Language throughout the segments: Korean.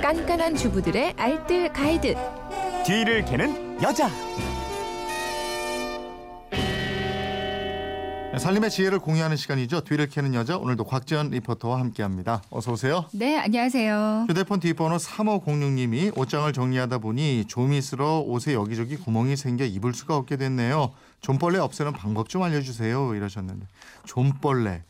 깐깐한 주부들의 알뜰 가이드. 뒤를 캐는 여자. 살림의 지혜를 공유하는 시간이죠. 뒤를 캐는 여자 오늘도 곽지연 리포터와 함께합니다. 어서 오세요. 네, 안녕하세요. 휴대폰 뒷번호 3506님이 옷장을 정리하다 보니 쓸어 옷에 여기저기 구멍이 생겨 입을 수가 없게 됐네요. 좀벌레 없애는 방법 좀 알려주세요. 이러셨는데 좀벌레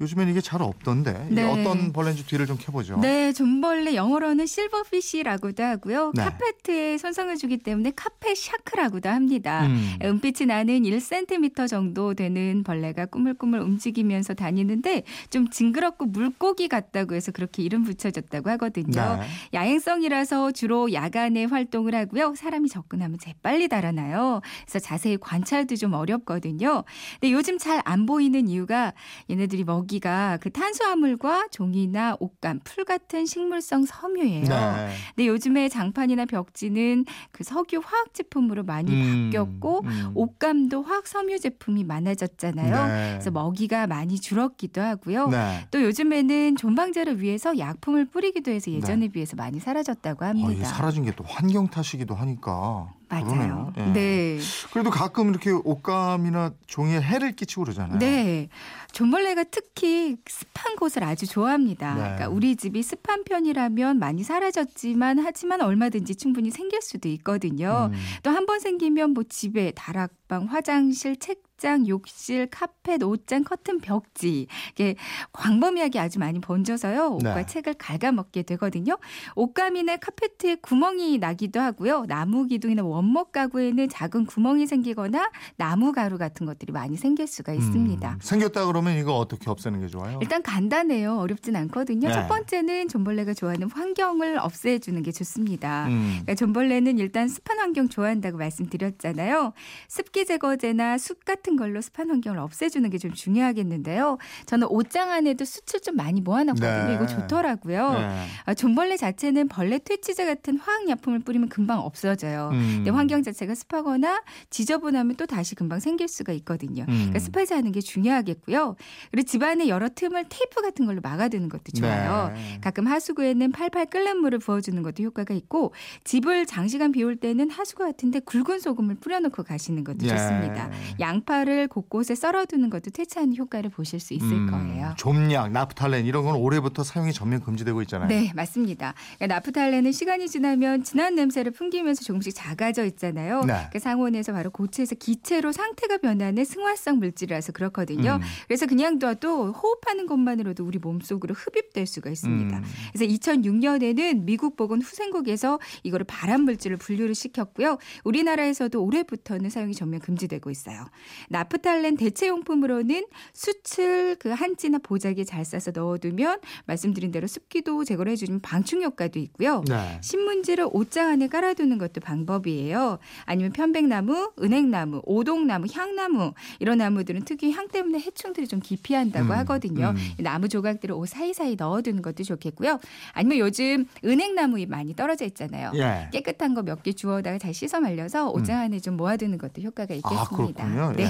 요즘엔 이게 잘 없던데 이게 네. 어떤 벌레인지 뒤를 좀 캐보죠. 네, 좀벌레 영어로는 silverfish라고도 하고요. 네. 카페트에 손상을 주기 때문에 carpet shark라고도 합니다. 음. 은빛이 나는 1cm 정도 되는 벌레가 꾸물꾸물 움직이면서 다니는데 좀 징그럽고 물고기 같다고 해서 그렇게 이름 붙여졌다고 하거든요. 네. 야행성이라서 주로 야간에 활동을 하고요. 사람이 접근하면 재빨리 달아나요. 그래서 자세히 관찰도 좀 어렵거든요. 근데 요즘 잘 안 보이는 이유가 얘네들이 먹이 가 그 탄수화물과 종이나 옷감, 풀 같은 식물성 섬유예요. 네. 근데 요즘에 장판이나 벽지는 그 석유 화학 제품으로 많이 음, 바뀌었고 음. 옷감도 화학 섬유 제품이 많아졌잖아요. 네. 그래서 먹이가 많이 줄었기도 하고요. 네. 또 요즘에는 존방제를 위해서 약품을 뿌리기도 해서 예전에 비해서 많이 사라졌다고 합니다. 사라진 게 또 환경 탓이기도 하니까. 맞아요. 예. 네. 그래도 가끔 이렇게 옷감이나 종이에 해를 끼치고 그러잖아요. 네. 존벌레가 특히 습한 곳을 아주 좋아합니다. 네. 그러니까 우리 집이 습한 편이라면 많이 사라졌지만 하지만 얼마든지 충분히 생길 수도 있거든요. 음. 또한 번 생기면 뭐 집에 다락방, 화장실, 책 장, 욕실, 카펫, 옷장, 커튼, 벽지 이게 광범위하게 아주 많이 번져서요. 옷과 네. 책을 갉아먹게 되거든요. 옷감이나 카페트에 구멍이 나기도 하고요. 나무 기둥이나 원목 가구에는 작은 구멍이 생기거나 나무 가루 같은 것들이 많이 생길 수가 있습니다. 음, 생겼다 그러면 이거 어떻게 없애는 게 좋아요? 일단 간단해요. 어렵진 않거든요. 네. 첫 번째는 존벌레가 좋아하는 환경을 없애주는 게 좋습니다. 음. 그러니까 존벌레는 일단 습한 환경 좋아한다고 말씀드렸잖아요. 습기 제거제나 숯 같은 걸로 습한 환경을 없애주는 게 좀 중요하겠는데요. 저는 옷장 안에도 숯을 좀 많이 모아놨거든요. 네. 이거 좋더라고요. 네. 아, 존벌레 자체는 벌레 퇴치제 같은 화학약품을 뿌리면 금방 없어져요. 음. 근데 환경 자체가 습하거나 지저분하면 또 다시 금방 생길 수가 있거든요. 음. 그러니까 습하지 않은 게 중요하겠고요. 그리고 집안에 여러 틈을 테이프 같은 걸로 막아두는 것도 좋아요. 네. 가끔 하수구에는 팔팔 끓는 물을 부어주는 것도 효과가 있고 집을 장시간 비울 때는 하수구 같은데 굵은 소금을 뿌려놓고 가시는 것도 예. 좋습니다. 양파 를 곳곳에 썰어두는 것도 퇴치하는 효과를 보실 수 있을 음, 거예요. 좀약, 나프탈렌 이런 건 올해부터 사용이 전면 금지되고 있잖아요. 네, 맞습니다. 그러니까 나프탈렌은 시간이 지나면 진한 냄새를 풍기면서 조금씩 작아져 있잖아요. 네. 그 상온에서 바로 고체에서 기체로 상태가 변하는 승화성 물질이라서 그렇거든요. 음. 그래서 그냥 둬도 호흡하는 것만으로도 우리 몸속으로 흡입될 수가 있습니다. 음. 그래서 2006년에는 미국 보건 후생국에서 이거를 발암 물질을 분류를 시켰고요. 우리나라에서도 올해부터는 사용이 전면 금지되고 있어요. 나프탈렌 대체용품으로는 수칠 그 한지나 보자기에 잘 싸서 넣어두면 말씀드린 대로 습기도 제거를 해주는 방충 효과도 있고요. 네. 신문지를 옷장 안에 깔아두는 것도 방법이에요. 아니면 편백나무, 은행나무, 오동나무, 향나무 이런 나무들은 특히 향 때문에 해충들이 좀 기피한다고 음, 하거든요. 음. 이 나무 조각들을 옷 사이사이 넣어두는 것도 좋겠고요. 아니면 요즘 은행나무 많이 떨어져 있잖아요. 예. 깨끗한 거 몇 개 주워다가 잘 씻어 말려서 옷장 안에 좀 모아두는 것도 효과가 있겠습니다. 아 그렇군요. 네. 예.